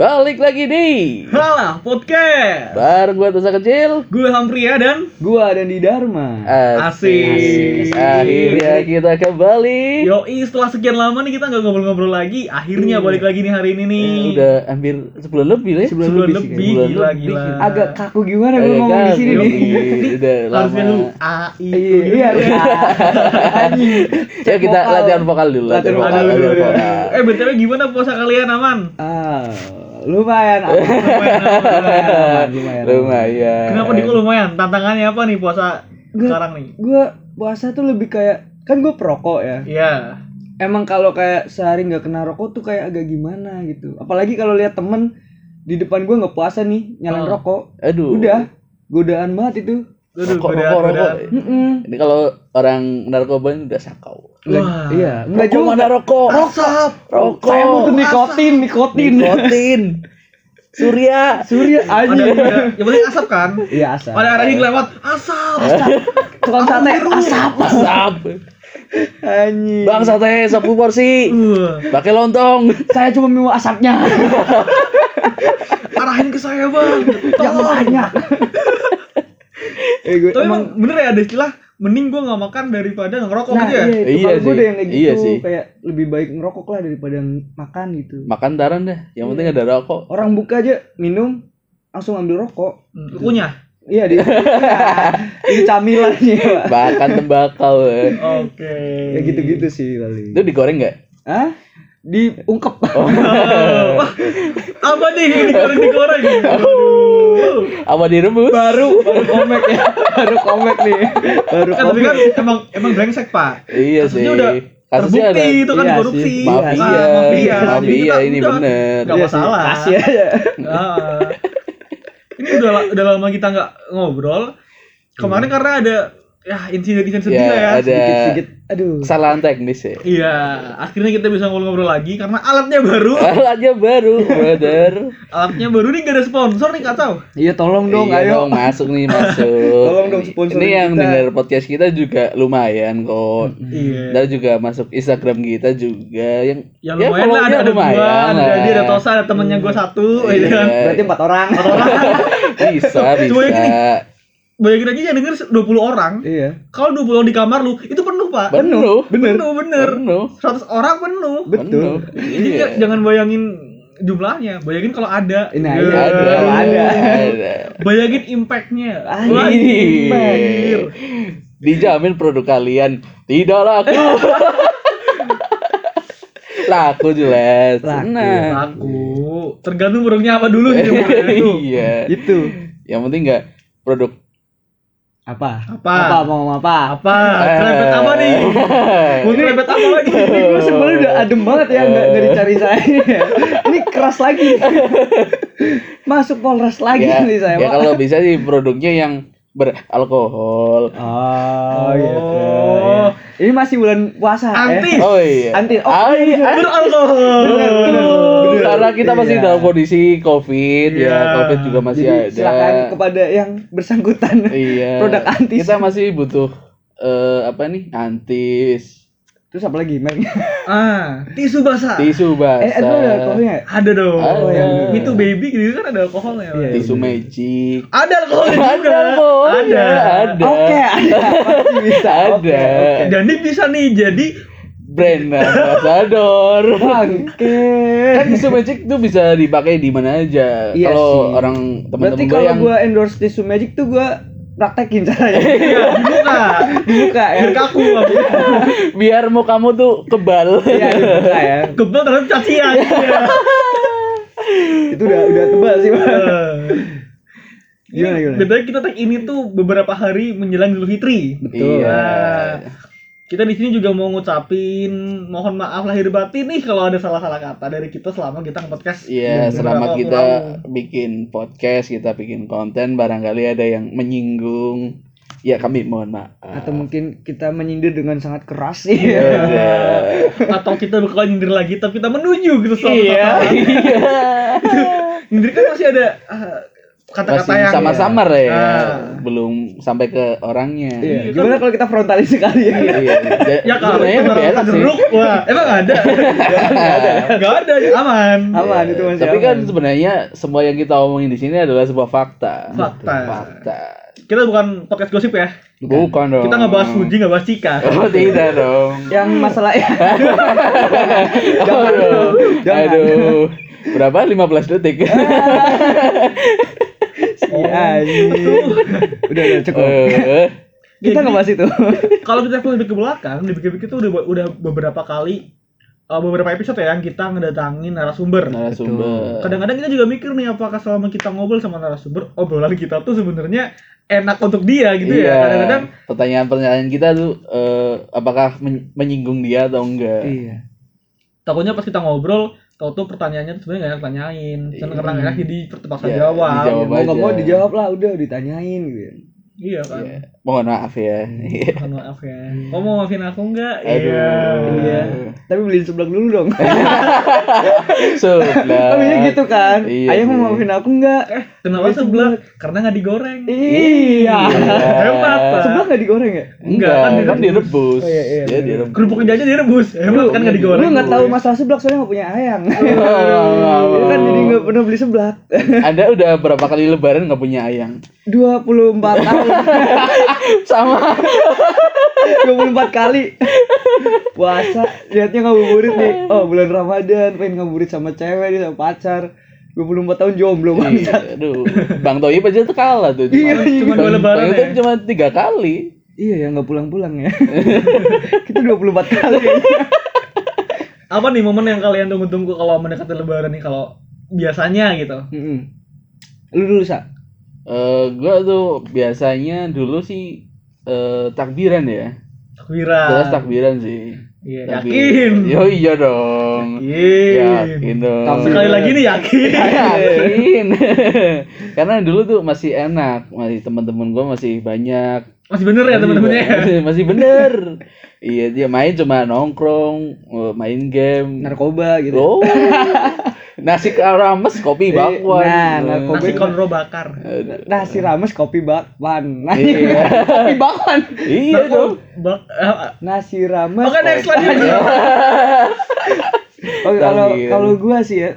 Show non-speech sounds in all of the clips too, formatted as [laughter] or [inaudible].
Balik lagi di Halah podcast. Bareng gua Tusa Kecil Gue Hampria dan Gua dan di Dharma. Asik. Akhirnya kita kembali Yoi setelah sekian lama nih kita nggak ngobrol-ngobrol lagi. Akhirnya Iya. balik lagi nih hari ini nih. Eh, Udah hampir sebulan lebih lah ya Sebulan Sebulan lebih lebih, Sebulan gila lebih. gila. Agak kaku gimana gue ngomong di sini nih. Udah Harusnya lama dulu A I Iya, U. iya, iya. Ya [laughs] kita Vokal. latihan vokal dulu Latihan Latihan vokal vokal, Aduh, latihan aduh, vokal. aduh. Eh btw gimana puasa kalian aman? Ah, lumayan. Lumayan. Lumayan, lumayan. Lumayan Kenapa di lumayan? Tantangannya apa nih puasa Gua- sekarang nih? Gua puasa tuh lebih kayak kan gue perokok ya. Iya. Emang kalau kayak sehari nggak kena rokok tuh kayak agak gimana gitu. Apalagi kalau lihat temen di depan gue nggak puasa nih nyalain Oh. rokok. Aduh Udah godaan banget itu. Aduh, Rokok, rokok, rokok. Ini kalau orang narkoba ini udah sakau Wah. Iya, enggak Rokok juga. mana rokok? Asap. Rokok Saya butuh nikotin, nikotin. Nikotin Surya Surya Ada, anjing. ada, yang penting asap kan? Iya asap. Ada arah yang lewat asap. Tukang sate asap. Asap Anjing. Bang sate 10 porsi Pakai lontong Saya cuma mau asapnya. [laughs] arahin ke saya bang. yang Tolong. banyak. [laughs] eh gue Tapi emang emang bener ya ada istilah mending gua nggak makan daripada ngerokok nah gitu ya. iya, itu Iya gue sih, udah yang kayak gitu iya sih. kayak lebih baik ngerokok lah daripada makan gitu. Makan taran dah Yang penting ada rokok Orang buka aja minum langsung ambil rokok. Hmm, Kunyah. Iya di [laughs] ini camilannya. Bahkan tembakau eh. Oke. Ya gitu-gitu sih paling. Itu digoreng nggak? Hah? Diungkep. Oh, [laughs] wah, apa nih digoreng digoreng? [laughs] Apa direbus? baru baru komek ya. [laughs] Baru komek nih. Baru Kan tapi komek. kan emang emang brengsek pak. Iya sih Kasusnya udah Kasusnya Terbukti ada itu kan Iya korupsi. sih, Mafia Ah, mafia. Mafia kita ini udah bener Nggak Iya masalah. Kasih aja. Ah. ini udah udah lama kita nggak ngobrol. Kemarin karena ada ya insiden-insiden sedih Ya, lah ya. ada- Sedikit-sedikit. Aduh. Kesalahan teknis ya Iya, akhirnya kita bisa ngobrol-ngobrol lagi karena alatnya baru. Alatnya baru brother [laughs] alatnya baru nih gak ada sponsor nih kacau. Iya tolong dong, Iya ayo. dong masuk nih [laughs] masuk Tolong dong sponsorin Ini yang kita. denger podcast kita juga lumayan kok Iya. Dan juga masuk Instagram kita juga yang Ya lumayan lah ada, ada gua, ada lah. dia, ada Tosa, ada temennya gua satu, Iya. ya kan. Berarti empat orang. [laughs] Bisa Cuma yang bisa Bayangin aja yang denger 20 orang. iya. Kalau 20 orang di kamar lu, itu penuh, Pak. Penuh Bener. Penuh bener. Penuh 100 orang penuh. Betul. Jadi Iya jangan bayangin jumlahnya, bayangin kalau ada. Nah, Ya. iya. Ada Kalau ada. ada Bayangin impactnya. Wah, Ini. anjir. Dijamin produk kalian tidak laku [laughs] Laku jelas Laku. Nah Laku. Tergantung produknya apa dulu nih. Itu. [laughs] Iya Itu. Yang penting nggak produk Apa? Apa? Apa mau ngomong apa? Apa? Kerempet apa nih? [laughs] Mau kerempet apa lagi? Ini gue sebenarnya udah adem banget ya nggak nggak dicari saya. [laughs] Ini keras lagi. Masuk Polres lagi ya, nih saya. ya kalau bisa sih produknya yang beralkohol Oh, gitu. Oh. Ini masih bulan puasa Anti. ya. Oh iya Anti. Oh, iya. ai. Beralkohol. Bener, bener, bener. Karena kita masih Iya. dalam kondisi covid Iya. ya Covid juga masih Jadi ada silakan kepada yang bersangkutan. Iya [laughs] produk antis. Kita masih butuh eh, apa nih antis Terus apa lagi mereknya? [laughs] Ah, tisu basah. tisu basah Eh, itu ada alkoholnya. ya? Ada dong. Ada. Oh, bener. Itu baby gitu kan ada alkoholnya. Iya, tisu magic Ada alkoholnya juga. Ada alkoholnya, Ada. ada. Oke, ada. Bisa. Ada. Oke. Dan ini bisa nih jadi brand [laughs] ambassador Bangke. kan tisu magic tuh bisa dipakai di mana aja Iya kalau orang Berarti teman-teman gue kalau yang gua endorse tisu magic tuh gua praktekin caranya. [laughs] iya, dibuka. Dibuka ya. Biar kaku [laughs] biar mau kamu tuh kebal Iya, dibuka ya. Kebal terhadap cacian. Iya. Itu udah udah tebal sih, Pak. Gimana, Ini, gimana? Betulnya kita tag ini tuh beberapa hari menjelang Idul Fitri. Betul. iya Kita di sini juga mau ngucapin mohon maaf lahir batin nih kalau ada salah-salah kata dari kita selama kita nge-podcast. Iya, beberapa selama kita lalu. bikin podcast, kita bikin konten, barangkali ada yang menyinggung. Ya kami mohon maaf. Atau mungkin kita menyindir dengan sangat keras sih. Iya. [laughs] atau kita bakal nyindir lagi tapi kita menuju gitu soal Iya. Iya. [laughs] nyindir kan masih ada ah, kata-kata yang sama-sama lah ya. Ah. belum sampai ke orangnya. Iya. Gimana kalau kita frontalis sekali ya? iya [laughs] ya kalau sebenarnya lebih enak sih. jeruk wah emang [laughs] ada? Nggak ada aman. Aman itu masih tapi kan aman. sebenarnya semua yang kita omongin di sini adalah sebuah fakta. Fakta. fakta. Kita bukan podcast gosip ya? Bukan. Dong. Kita nggak bahas Fuji nggak bahas Cika. [laughs] Oh tidak dong. Yang masalah ya. jangan dong. Jangan. aduh. Berapa? 15 detik Iya, anjing. Udah udah cukup. Eh, Kita nggak bahas itu. kalau kita flashback ke belakang di pikir itu udah udah beberapa kali uh, beberapa episode ya yang kita ngedatangin narasumber narasumber kadang-kadang kita juga mikir nih apakah selama kita ngobrol sama narasumber obrolan kita tuh sebenarnya enak untuk dia gitu iya. ya kadang-kadang pertanyaan-pertanyaan kita tuh eh, apakah men- menyinggung dia atau enggak Iya. takutnya pas kita ngobrol tau tuh pertanyaannya tuh sebenarnya gak enak tanyain Iya. karena karena gak enak jadi terpaksa Iya, jawab. Mau nggak mau dijawab lah, udah ditanyain gitu. Iya kan Iya. mohon maaf ya Mohon maaf ya kamu mau maafin aku nggak Aduh. Iya. Tapi beliin seblak dulu dong. [laughs] Sudah. Tapi gitu kan. Iya Ayah mau sih. maafin aku enggak? kenapa Beli sebelah karena nggak digoreng Iya. hebat Pak. Seblak nggak digoreng ya? Enggak, kan kan direbus. Oh, iya, iya, Dia direbus. kerupuk aja direbus hebat kan nggak digoreng Lu nggak tahu masalah seblak soalnya nggak punya ayang. Oh, kan pernah beli seblak. [laughs] Anda udah berapa kali lebaran nggak punya ayang? 24 tahun. [laughs] Sama. 24 kali puasa lihatnya ngabuburit nih oh bulan Ramadan pengen ngabuburit sama cewek nih sama pacar 24 tahun jomblo Iya, bangsat aduh. Bang Toyib aja tuh kalah tuh. Iya, cuma dua lebaran Bang ya. Cuma tiga kali. iya ya nggak pulang-pulang ya [laughs] kita 24 kali apa nih momen yang kalian tunggu-tunggu kalau mendekati lebaran nih kalau biasanya gitu Mm-mm. lu dulu sa Eh, gua tuh biasanya dulu sih eh, takbiran ya. takbiran Jelas takbiran sih. Iya, yakin Yo iya dong. yakin Yakin dong. Sekali lagi nih yakin [laughs] Yakin. [laughs] Karena dulu tuh masih enak, masih teman-teman gua masih banyak. masih bener ya teman-temannya ya? [laughs] Masih, masih bener. iya dia main cuma nongkrong, eh, main game. narkoba gitu Oh. Nasi rames, kopi bakwan. Nah, narkoba. nasi konro bakar nasi rames kopi bakwan nah, Iya. kopi bakwan Iya dong. bak eh, nasi rames Oke next lanjut [laughs] kalau kalau gua sih ya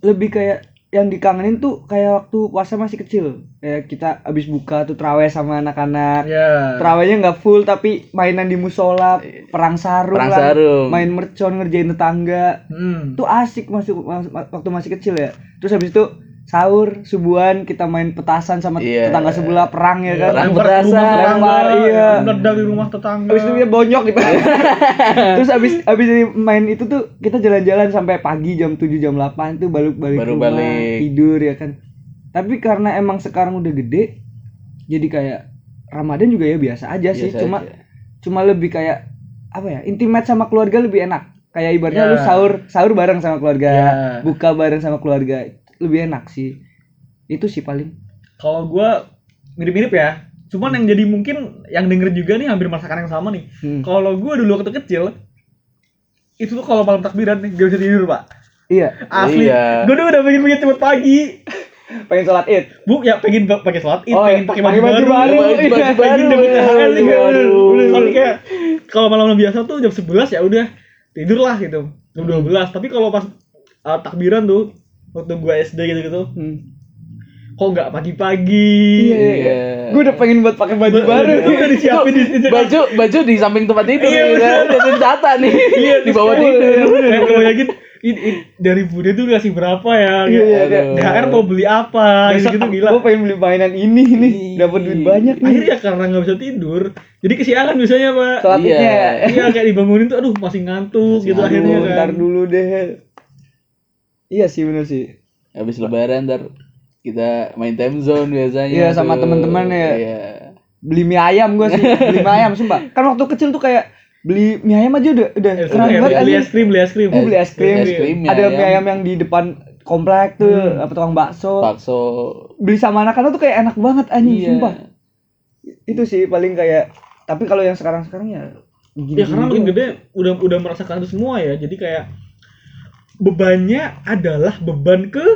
lebih kayak yang dikangenin tuh kayak waktu puasa masih kecil. Kayak kita abis buka tuh traweh sama anak-anak. ya Terawihnya nggak full tapi mainan di musola, perang sarung, Perang lah, sarung. main mercon ngerjain tetangga. hmm. Itu asik masuk mas- ma- waktu masih kecil ya. Terus habis itu sahur subuhan kita main petasan sama Iya. tetangga sebelah perang ya kan. Perang petasan, lempar, iya. meledak di rumah tetangga Habis itu dia bonyok di [laughs] Terus habis habis dari main itu tuh kita jalan-jalan sampai pagi jam 7 jam 8 tuh balik balik Baru rumah, balik. tidur ya kan. Tapi karena emang sekarang udah gede jadi kayak Ramadan juga ya biasa aja sih, Biasa cuma aja. cuma lebih kayak apa ya? Intimate sama keluarga lebih enak. Kayak ibaratnya Ya. lu sahur sahur bareng sama keluarga, Ya. buka bareng sama keluarga. Lebih enak sih. Itu sih paling. kalau gua mirip-mirip ya cuman yang jadi mungkin yang denger juga nih hampir merasakan yang sama nih Hmm. kalau gua dulu waktu kecil itu tuh kalau malam takbiran nih gak bisa tidur pak Iya, asli Iya. gua tuh udah pengen pengen cepet pagi pengen sholat Id. bu ya pengen pakai sholat id Oh, pengen iya, pakai pakai baju, baru, baru, baju- iya. baju baru, pengen dapet ya. THR nih kayak kalau malam biasa tuh jam 11 ya udah tidur lah gitu jam 12 tapi kalau pas uh, takbiran tuh waktu gua SD gitu gitu Hmm. kok nggak pagi-pagi Iya, iya, iya. Iya. Gue udah pengen buat pakai baju baru. Udah disiapin di situ baju baju di samping tempat tidur Iya, ya jadi data nih Iya, di bawah tidur kayak- kayak kebayangin in- in- dari bude tuh ngasih berapa ya Iya, iya, kayak, iya. Mau beli apa gitu, gitu gila Gue pengen beli mainan ini nih, dapat duit banyak nih. akhirnya karena nggak bisa tidur jadi kesiangan biasanya pak Iya. Iya kayak dibangunin tuh aduh masih ngantuk gitu Aduh, akhirnya kan ntar dulu deh. Iya sih bener sih. habis lebaran ntar kita main time zone biasanya Iya, sama teman-teman ya. iya Beli mie ayam gue sih, [laughs] beli mie ayam sumpah. Kan waktu kecil tuh kayak beli mie ayam aja udah udah Eh, keren banget beli es krim beli es krim Gue beli es krim. Es krim, mie Ada mie ayam. ayam yang di depan komplek tuh, apa tukang bakso. bakso Beli sama anak-anak tuh kayak enak banget anjing, Iya. sumpah. Itu sih paling kayak tapi kalau yang sekarang-sekarang ya ya karena makin gede udah udah merasakan itu semua ya jadi kayak bebannya adalah beban ke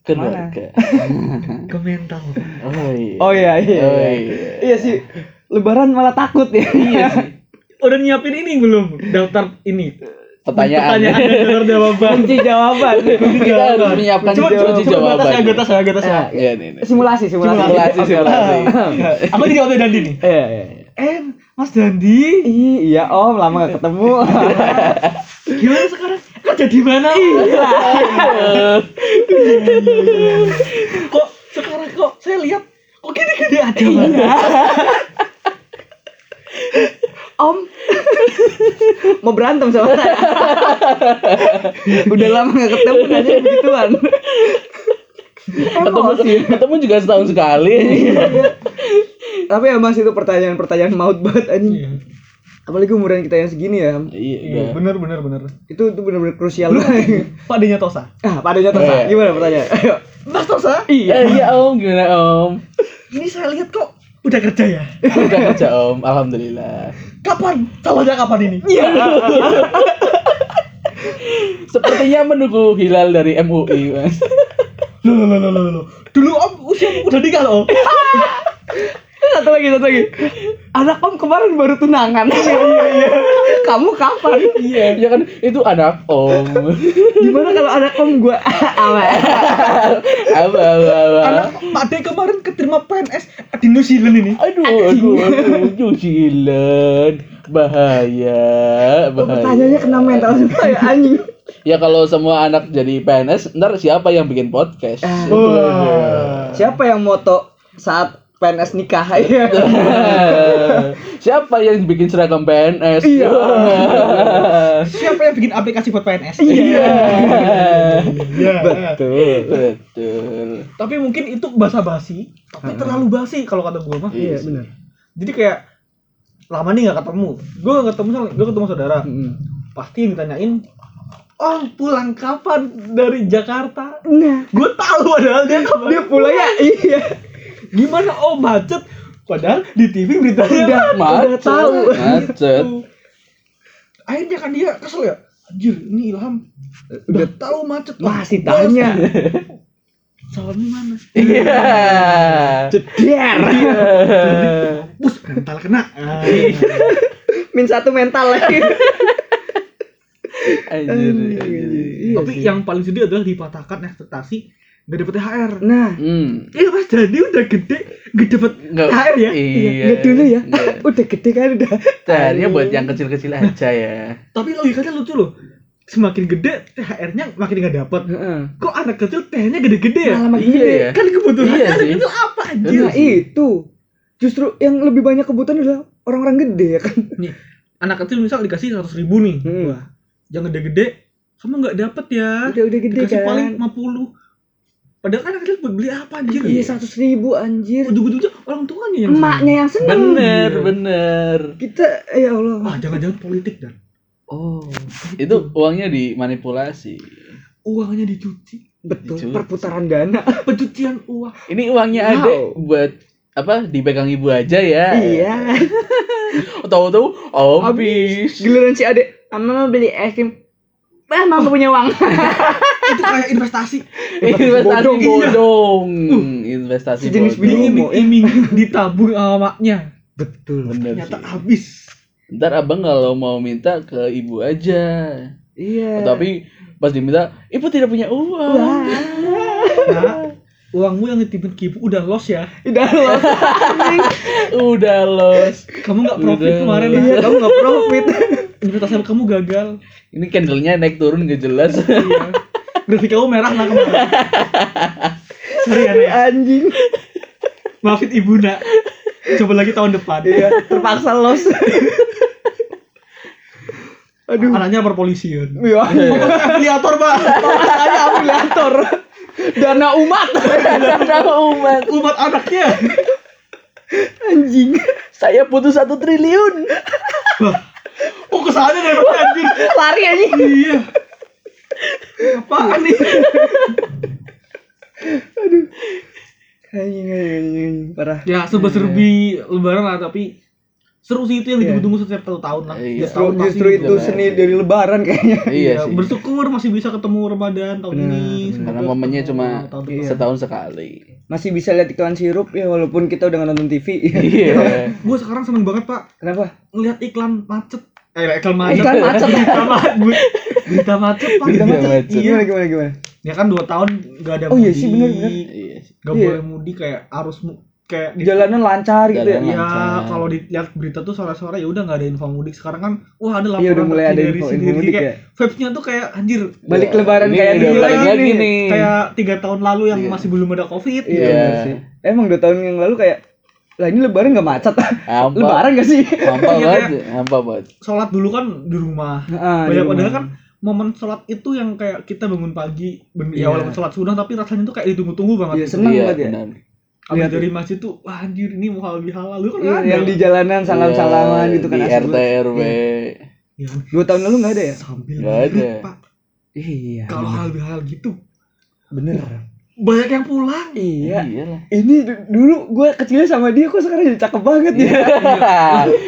keluarga. [laughs] Ke mental. Oh iya. Oh iya iya. Oh, iya. iya. Iya sih. Lebaran malah takut ya. Iya sih. Udah nyiapin ini belum? Daftar ini. Pertanyaan. Pertanyaan dan jawaban. Kunci jawaban. [laughs] Kita harus menyiapkan Coba coba kunci coba jawaban. batas ya, batas ya, batas ya. Ah, Iya nih. nih. Simulasi, simulasi. Simulasi, simulasi. Aku jadi waktu Dandi nih. Iya, iya. Iya. Eh, Mas Dandi, Iya om, lama gak ketemu. [laughs] gimana sekarang? Kerja di mana? Iya. [laughs] kok sekarang kok saya lihat kok gini-gini aja Iya. Om, mau berantem sama saya. [laughs] Udah lama gak ketemu nanya begituan. Ketemu, [laughs] ketemu juga setahun sekali. [laughs] Tapi ya mas itu pertanyaan-pertanyaan maut banget anjing. Iya. Apalagi umuran kita yang segini ya. Iya, Iya, udah. bener bener bener. Itu itu benar-benar krusial banget. [laughs] Tosa. Ah, padanya terus Iya. gimana pertanyaan? Ayo. Mas Tosa, Iya, iya Om, gimana Om? ini saya lihat kok udah kerja ya. Udah kerja Om, alhamdulillah. Kapan? Calonnya kapan ini? Iya. Sepertinya menunggu hilal dari MUI, Mas. Loh, loh, loh, loh, loh. Dulu Om usia udah nikah loh. [laughs] Satu lagi, satu lagi. Anak om kemarin baru tunangan. [laughs] Iya, iya. Kamu kapan? Iya, ya kan itu anak Om. Gimana kalau anak om gue apa? Apa apa apa. Anak Pak De kemarin keterima PNS di New Zealand ini. Aduh, aduh, aduh, New Zealand. Bahaya, bahaya. Pertanyaannya kena mental semua ya anjing. Ya kalau semua anak jadi PNS, ntar siapa yang bikin podcast? Ah. Wah. Siapa yang moto saat PNS nikah ya? [laughs] siapa yang bikin seragam PNS? Iya. Siapa yang bikin aplikasi buat PNS? Iya. Iya. Betul. Betul. Tapi mungkin itu basa-basi, tapi terlalu basi kalau kata gue mah. Iya benar. Jadi kayak lama nih nggak ketemu. Gue nggak ketemu sama gue ketemu saudara. Hmm. Pasti yang ditanyain, Om pulang kapan dari Jakarta? Nah, Gue tahu padahal dia kapan. dia pulangnya iya. Gimana Om macet? Padahal di TV beritanya Udah, udah Macet. tahu. Macet. Akhirnya kan dia kesel ya. Anjir, ini Ilham udah tahu macet. Masih tanya. [laughs] Salonnya mana? Iya. Ceder. [laughs] Bus, mental kena. Ah. [laughs] Min satu mental lagi. Anjir, anjir. Iya Tapi sih. yang paling sedih adalah dipatahkan ekspektasi nggak dapet THR. Nah, Hmm. Eh Mas Dani udah gede nggak dapet Nggak, THR ya? Iya. Nggak dulu ya. Nggak. [laughs] Udah gede kan udah. THR-nya buat yang kecil-kecil aja ya. Tapi logikanya lucu loh. Semakin gede THR-nya makin nggak dapet. Heeh. Kok anak kecil THR-nya gede-gede ya? Malah makin Iya gede. ya. Kan kebutuhan Iya anak sih. kecil apa anjir? Nah, itu. Justru yang lebih banyak kebutuhan adalah orang-orang gede ya kan. Nih, anak kecil misal dikasih 100 ribu nih. Hmm. Wah, jangan gede-gede. Kamu nggak dapet ya. Udah udah gede Dikasih kan. paling 50. Padahal kan anak kecil buat beli apa anjir? Iya seratus ribu anjir. Ujung-ujungnya orang tuanya yang Emaknya yang seneng. Bener, Iya. bener. Kita ya Allah. Ah, jangan-jangan politik dan Oh, Itu uangnya dimanipulasi. uangnya dicuci. betul. Dicuci. Perputaran dana. Pencucian uang. Ini uangnya Wow. ada buat apa dipegang ibu aja ya. Iya. [laughs] Tahu-tahu habis. Giliran si adek, Mama mau beli es krim. Bah, mama punya uang. [laughs] Itu kayak investasi. [laughs] Investasi Bodong. bodong. Investasi Sejenis bodong. binomo. Diiming-iming ditabung sama maknya. Betul. Bener Ternyata sih. habis. Ntar abang kalau mau minta ke ibu aja. Iya. Tapi pas diminta, ibu tidak punya uang. Wah. Nah, uangmu yang dititipin ke ibu udah loss ya. Udah loh. Udah los. Kamu nggak profit Udah. kemarin Iya, ya. kamu nggak [laughs] profit. Investasi kamu gagal. Ini candlenya naik turun gak jelas. Iya. Grafik kamu merah lah kemarin. Sorry ya, Nek. Anjing. Maafin ibu nak. Coba lagi tahun depan. Iya, terpaksa loss. Aduh. Anaknya perpolisian. Iya. Afiliator pak. Saya afiliator. Dana umat. [laughs] Karena umat. Umat anaknya. Anjing. Saya butuh satu triliun. Wah. Oh ke sana deh anjir. Lari anjing. Iya. Apaan nih? Anjing, anjing, anjing. Parah. Ya serba-serbi lebaran lah tapi seru sih itu yang Iya. ditunggu-tunggu setiap satu tahun lah. Iya. Justru, justru gitu. itu seni dari lebaran kayaknya. Iya Ya, sih. bersyukur masih bisa ketemu Ramadan tahun ini. Karena momennya cuma tahun Iya. setahun sekali. Masih bisa lihat iklan sirup ya walaupun kita udah nonton TV. Iya. [laughs] Gue sekarang seneng banget pak Kenapa? ngeliat iklan macet. Eh iklan macet. Iklan macet. [laughs] Berita macet. Berita macet pak. Berita Berita macet. Iya. Gimana gimana gimana? Ya kan dua tahun gak ada Oh iya sih, benar, benar. Iya. sih. Gak Iya. boleh mudik kayak arus mu- kayak di Jalanan lancar gitu ya. Jalanan. Ya lancar. kalau dilihat berita tuh sore-sore ya udah nggak ada info mudik. Sekarang kan wah ada laporan Iya udah mulai ada info, dari info sini. mudik kayak ya. vibes-nya tuh kayak anjir Balik Ya, lebaran ini kayak dulu balik lagi lagi nih. kayak tiga tahun lalu yang Iya. masih belum ada covid Iya gitu. Iya. sih. Emang dua tahun yang lalu kayak lah ini lebaran nggak macet. Lebaran gak sih? Hampa Iya, banget. Hampa banget. Sholat dulu kan di rumah. Ah, Banyak padahal kan momen sholat itu yang kayak kita bangun pagi, ben- Iya. ya walaupun sholat sunnah tapi rasanya tuh kayak ditunggu-tunggu Iya banget. gitu. seneng Iya, banget ya. benar. Lihat dari masjid tuh, wah anjir ini mau halal bihalal lu kan Iya, ada. yang di jalanan salam-salaman Iya, gitu kan Di RT. RW. Ya, Dua tahun lalu nggak ada ya? sambil Nggak ada. Pak. Iya. Kalau halal bihalal gitu, bener. banyak yang pulang. Iya. Iyalah. Ini du- dulu gue kecilnya sama dia kok sekarang jadi cakep banget ya.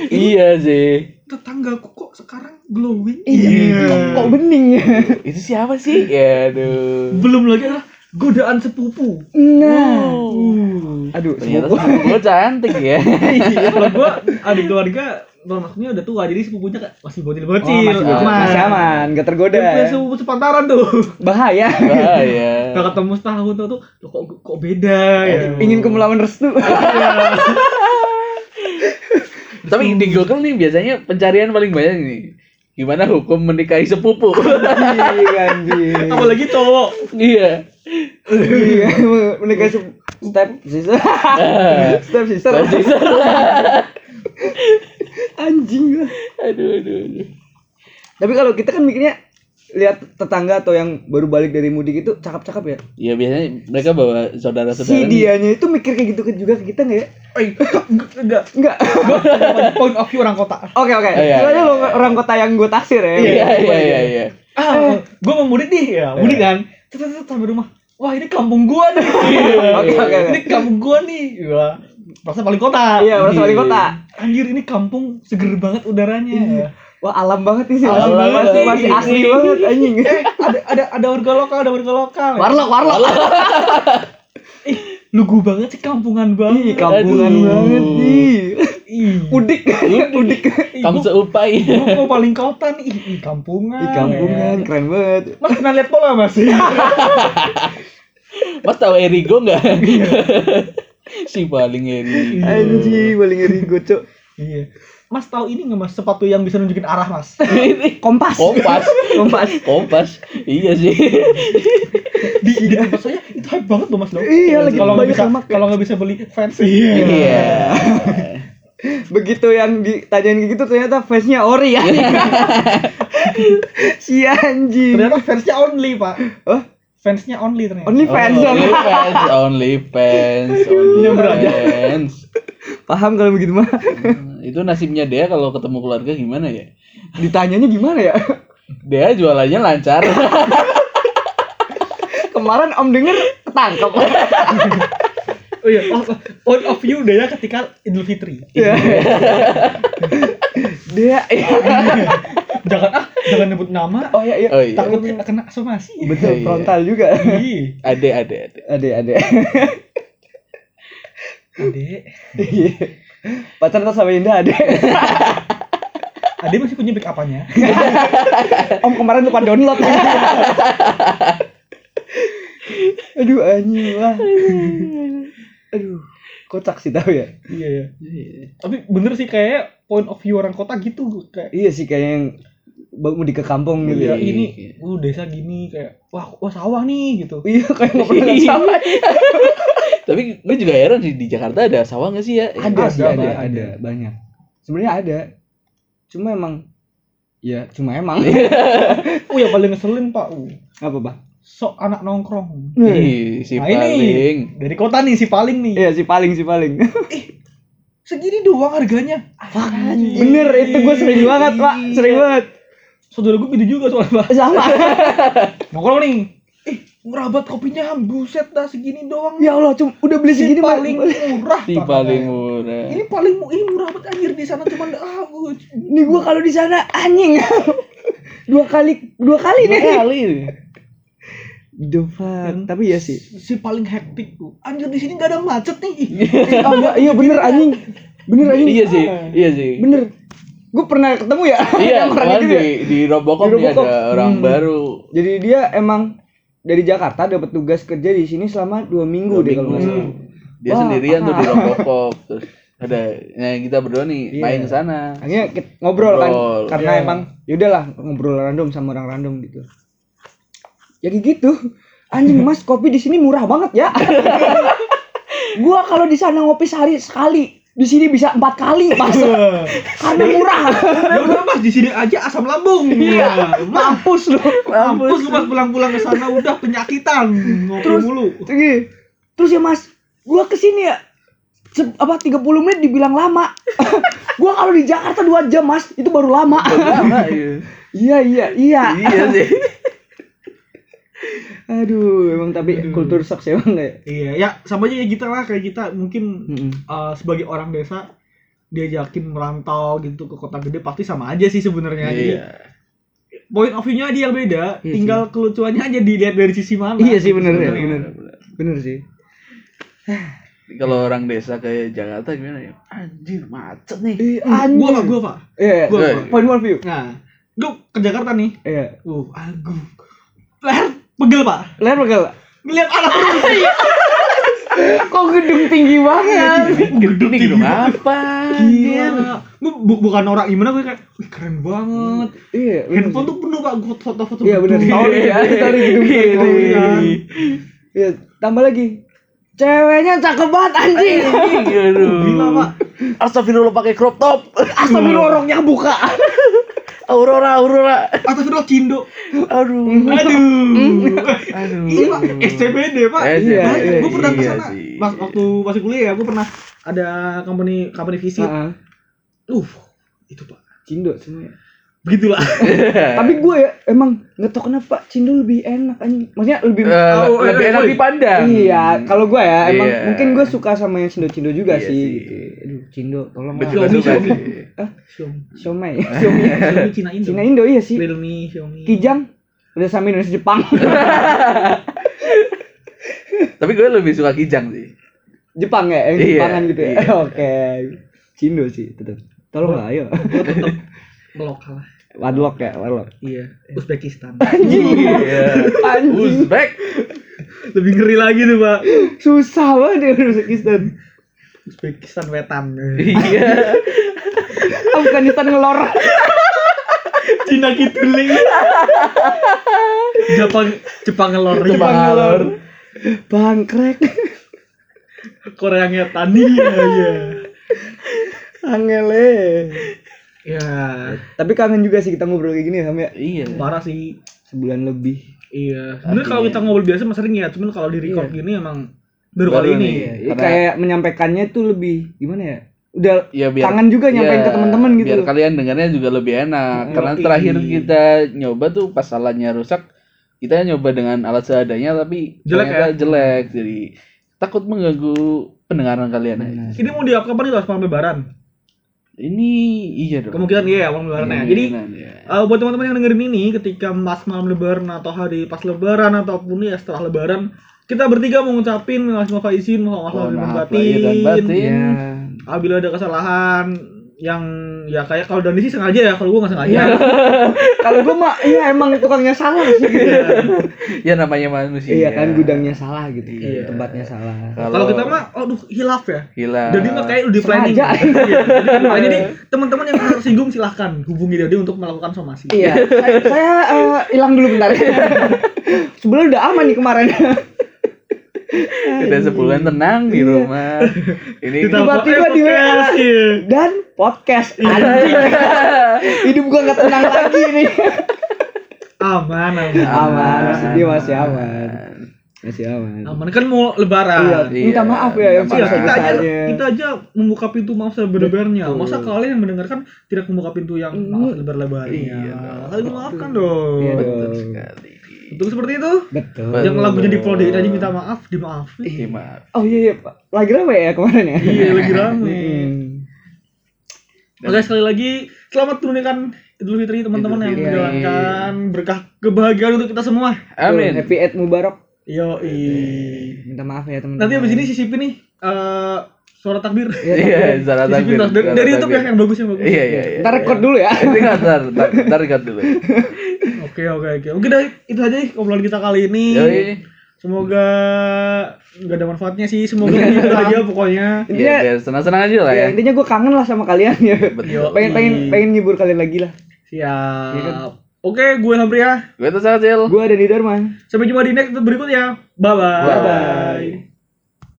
iya [laughs] sih. Tetanggaku kok sekarang glowing. Iya. Kok, kok bening ya? Itu siapa sih? Ya aduh. Belum lagi adalah godaan sepupu. Nah. Uh. Aduh, Ternyata sepupu. sepupu gue cantik ya. Iya, kalau gua [laughs] adik keluarga maksudnya udah tua jadi sepupunya masih bocil-bocil. Oh, masih, aman. masih aman, gak tergoda. Dia punya sepupu sepantaran tuh. Bahaya. Bahaya. [laughs] Gak ketemu setahun tuh tuh kok kok beda ya. Ingin ke melawan restu. [laughs] Tapi di Google nih biasanya pencarian paling banyak nih. Gimana hukum menikahi sepupu? Iya anjir. Apalagi cowok. iya. Iya, menikah se- step sister. [laughs] step sister. Step sister. Anjing lah. aduh, aduh, aduh. Tapi kalau kita kan mikirnya lihat tetangga atau yang baru balik dari mudik itu cakep-cakep ya. Ya biasanya mereka bawa saudara-saudara. Si nih. dianya itu mikir kayak gitu ke- juga ke kita nggak ya? Enggak. Enggak. Point of view orang kota. Oke oke. Oh, iya, Soalnya iya, lo orang kota yang gue taksir ya. Iya, iya, iya, iya. Ah, gua mau mudik nih ya, mudik kan. Sampai rumah. Wah, ini kampung gua nih. [laughs] Oke, oke, oke. Ini kampung gua nih. Wah, merasa paling kota. Iya, merasa paling kota. Anjir, ini kampung seger banget udaranya. Wah alam banget nih sih. Alam banget masih, masih asli banget anjing. Eh, ada ada ada warga lokal, ada warga lokal. Warlock, warlock. [laughs] Ih, lugu banget sih kampungan Ih, banget. kampungan Aduh. banget nih. Ih, Udik, udik. Kamu seupai. mau paling kota nih. Ih, ih, kampungan. Ih, kampungan, ya. keren banget. Mas pernah lihat pola mas? [laughs] [laughs] Mas tahu Erigo nggak? si paling Eri. Anjing, paling ngeri gocok. iya. Mas tahu ini nggak mas sepatu yang bisa nunjukin arah mas? [laughs] Ini Kompas. kompas. Kompas. Kompas. Iya sih. di di tempat saya itu hype banget loh mas loh. Iya, lagi kalau nggak bisa kalau nggak bisa beli fans. Iya. Begitu yang ditanyain gitu ternyata face-nya ori ya. [laughs] si anjing. Ternyata fansnya only pak. Oh, Fansnya only ternyata. only fans Oh, only fans, only fans, only Yang beraja. fans. Paham kalau begitu mah. Itu nasibnya dia kalau ketemu keluarga gimana ya? Ditanyanya gimana ya? Dia jualannya lancar. [laughs] Kemarin Om denger ketangkep. [laughs] Oh iya, oh, oh, point of view dia ketika Idul Fitri. Iya. Dia jangan ah, jangan nyebut nama. Oh iya iya. Oh iya. Takut kita kena somasi. Betul, Iya. frontal juga. Ih, Ade, ade, ade. Ade, ade. Ade. Iya. Pacar tuh sama Indah ade. Ade masih punya back apanya? [laughs] Om kemarin lupa download. [laughs] Aduh anjing lah. [laughs] Aduh, kocak sih tahu ya. iya ya. Tapi bener sih kayak point of view orang kota gitu kayak Iya sih kayak yang baru mudik ke kampung gitu ya ya. ini uh desa gini kayak wah wah sawah nih gitu. Iya kayak nggak pernah [laughs] sawah. Tapi gue juga heran sih di Jakarta ada sawah nggak sih ya? Ada sih Ada, ada, Pak, ada, banyak. Sebenarnya ada. Cuma emang ya cuma emang. [laughs] Oh yang paling ngeselin Pak. Uh, Apa, Bang? Sok anak nongkrong. Ih, si Nah paling. ini dari kota nih si paling nih. Iya si paling si paling. [laughs] Segini doang harganya. Bener itu gue sering banget pak, sering banget. Saudara gue gitu juga soalnya Pak. Sama. [laughs] Nongkrong nih. ih ngerabat kopinya buset dah segini doang Ya Allah, cuma udah beli ini segini Mas. paling murah Pak. paling murah. ini paling mu- ini murah banget anjir di sana cuma ah gua- Nih gua kalau di sana anjing. [laughs] dua kali dua kali Dua nih. kali. Fuck. Tapi ya sih. si paling hektik tuh anjir di sini gak ada macet nih [laughs] Oh, iya, iya bener anjing. Bener anjing. Iya sih, iya sih. Bener. Gue pernah ketemu ya. Iya, [laughs] yang orang itu ya. di, di Robocop Di Robocop. ada orang Hmm. baru. Jadi dia emang dari Jakarta dapat tugas kerja di sini selama dua minggu Dua deh kalau nggak minggu. salah. Dia Wah, sendirian tuh di ah. [laughs] Robocop. Terus ada nah kita berdua nih Iya. main ke sana. Akhirnya kita ngobrol, kan Ngobrol, karena iya. emang yaudahlah ngobrol random sama orang random gitu. Jadi gitu. Anjing [laughs] Mas, kopi di sini murah banget ya. [laughs] gua kalau di sana ngopi sehari sekali, di sini bisa empat kali mas. Karena murah. Ya udah mas. Di sini aja asam lambung. Iya. Mampus lu. Mampus lu mas. pulang-pulang ke sana udah penyakitan. Ngopi Terus- mulu. Terus, ya mas gua ke sini ya se- apa 30 menit dibilang lama. [laughs] Gua kalau di Jakarta dua jam mas. Itu baru lama. Lama, iya. iya iya iya. Iya sih. Aduh emang tapi kultur shock sih emang kayak iya ya sama aja ya kita lah kayak kita mungkin Mm-mm. eh, sebagai orang desa diajakin merantau gitu ke kota gede pasti sama aja sih sebenarnya. Jadi, Iya. point of view-nya yang beda Iya tinggal kelucuannya aja dilihat dari sisi mana. Iya sih bener ya bener. bener. Sih. Kalau orang desa kayak Jakarta gimana ya? Anjir, macet nih. Ih, Hmm, gua pak gua pak. Iya Gua- iya. point of view. Nah gua ke Jakarta nih. Iya. Uh aku leher pegel pak leher pegel ngeliat anak terus kok gedung tinggi banget Gedung gedung apa? Gila. Gua bu- bukan orang gimana gue kayak "Wih, keren banget. iya Handphone tuh penuh pak foto-foto. Iya bener story ya story gedung Iya, iya. Iya tambah lagi ceweknya cakep banget anjing Aduh. Gila pak. Astagfirullah pakai crop top. Astagfirullah orangnya buka Aurora, Aurora. Atau video Cindo. Aduh. Aduh. Aduh. Iya pak. SCBD pak. Iya, Banyak. iya, gue pernah ke iya sana. Pas waktu masih kuliah ya, gue pernah ada company company visit. Uh, itu pak. Cindo semuanya Begitulah. [laughs] tapi gue ya emang nggak tau kenapa Cindo lebih enak anjing maksudnya lebih Eh, Oh, lebih eh, enak dipandang. iya kalau gue ya emang Iya. mungkin gue suka sama yang Cindo Cindo juga Iya sih, sih. gitu aduh Cindo tolong Gue lah Xiaomi, suka Xiaomi. sih. Xiaomi. Xiaomi [laughs] Xiaomi, Xiaomi Cina Indo. Cina Indo iya sih Realme, Xiaomi. Kijang udah sama Indonesia Jepang [laughs] Tapi gue lebih suka kijang sih. Jepang ya yang Iya, Jepangan gitu ya iya. oke Cindo sih tetap tolong lah ayo melokal lah. Wadlock ya Wadlock Iya. Uzbekistan. Iya. anjing Uzbek. Lebih ngeri lagi tuh pak. susah banget ya Uzbekistan Uzbekistan wetan. Iya. Afghanistan ngelor Cina kituling. Jepang Jepang ngelor. Jepang ngelor bangkrek Korea ngetan iya iya. angele Ya, tapi kangen juga sih kita ngobrol kayak gini ya Sam ya Iya. parah sih. sebulan lebih Iya. Sebenarnya kalau kita ngobrol biasa mah sering ya, cuman kalau di record Iya. gini emang baru, Baru kali ini. nih. Ya, Karena- kayak menyampaikannya tuh lebih gimana ya udah Ya biar kangen juga nyampein Iya, ke teman-teman gitu Biar kalian dengarnya juga lebih enak. Hmm, Karena terakhir kita nyoba tuh pas alatnya rusak, kita nyoba dengan alat seadanya tapi Jelek ternyata ya? jelek. Jadi takut mengganggu pendengaran kalian aja. Ini mau diap kapan nih pas malam lebaran? Ini iya dong. Kemungkinan iya malam lebaran ya. Jadi Kemungkinan, iya. eh, buat teman-teman yang dengerin ini ketika pas malam lebaran atau hari pas lebaran ataupun ya setelah lebaran kita bertiga mau ngucapin mohon maaf izin mohon maaf Mohon lahir maaf batin. ya Apabila ada kesalahan yang ya kayak kalau Dani sih sengaja ya kalau gua nggak sengaja. [laughs] kalau gue mah iya emang tukangnya salah sih gitu. ya namanya manusia. iya kan gudangnya salah gitu Iya. tempatnya salah Kalau kita mah aduh hilaf ya. hilang. Jadi mah kayak udah di planning. Iya, jadi, [laughs] makanya jadi teman-teman yang tersinggung silahkan hubungi Dadi untuk melakukan somasi. iya [laughs] saya, saya eh, hilang dulu bentar sebenarnya udah aman nih kemarin Udah sebulan tenang di Iya. rumah. Ini Tiba-tiba di podcast, iya. dan podcast anjing [laughs] hidup gua nggak tenang lagi nih Aman, aman. aman masih dia masih aman masih aman Aman kan mau lebaran. iya Iya. minta maaf ya yang Iya, kita aja kita aja membuka pintu maaf sebenar-benarnya. Betul. Masa kalian yang mendengarkan tidak membuka pintu yang maaf lebar-lebarnya? Iya dong. Kalian maafkan dong. Iya Betul sekali. Betul seperti itu. Betul. Yang lagunya di Prodigy aja minta maaf, dimaafin. Ih, maaf. Oh iya iya Pak. Lagi rame ya kemarin ya? Iya, lagi [laughs] rame. Oke, sekali lagi selamat menunaikan Idul Fitri teman-teman yang menjalankan berkah kebahagiaan untuk kita semua. Amin. Happy Eid Mubarak. Yo, Minta maaf ya teman-teman. Nanti abis ini sisipin nih eh suara takbir. Iya, Zara Sisipin takbir. tas- dari, dari YouTube ya takbir. yang bagus yang bagus. Iya, iya, iya. Ntar record dulu ya. [laughs] Ntar, ntar, ntar record dulu. Oke, oke, oke. Oke dah, itu aja nih obrolan kita kali ini. Yoi. Semoga nggak ada manfaatnya sih. Semoga gitu [laughs] aja pokoknya. Iya, Intinya biar senang-senang aja lah ya, ya. intinya gue kangen lah sama kalian ya. Betul. pengen pengen pengen ngibur kalian lagi lah. Siap. Iya kan? Oke, gue Hamria. Gue tuh Sacil. Gue ada di Darman. Sampai jumpa di next berikutnya. Bye-bye. Bye-bye.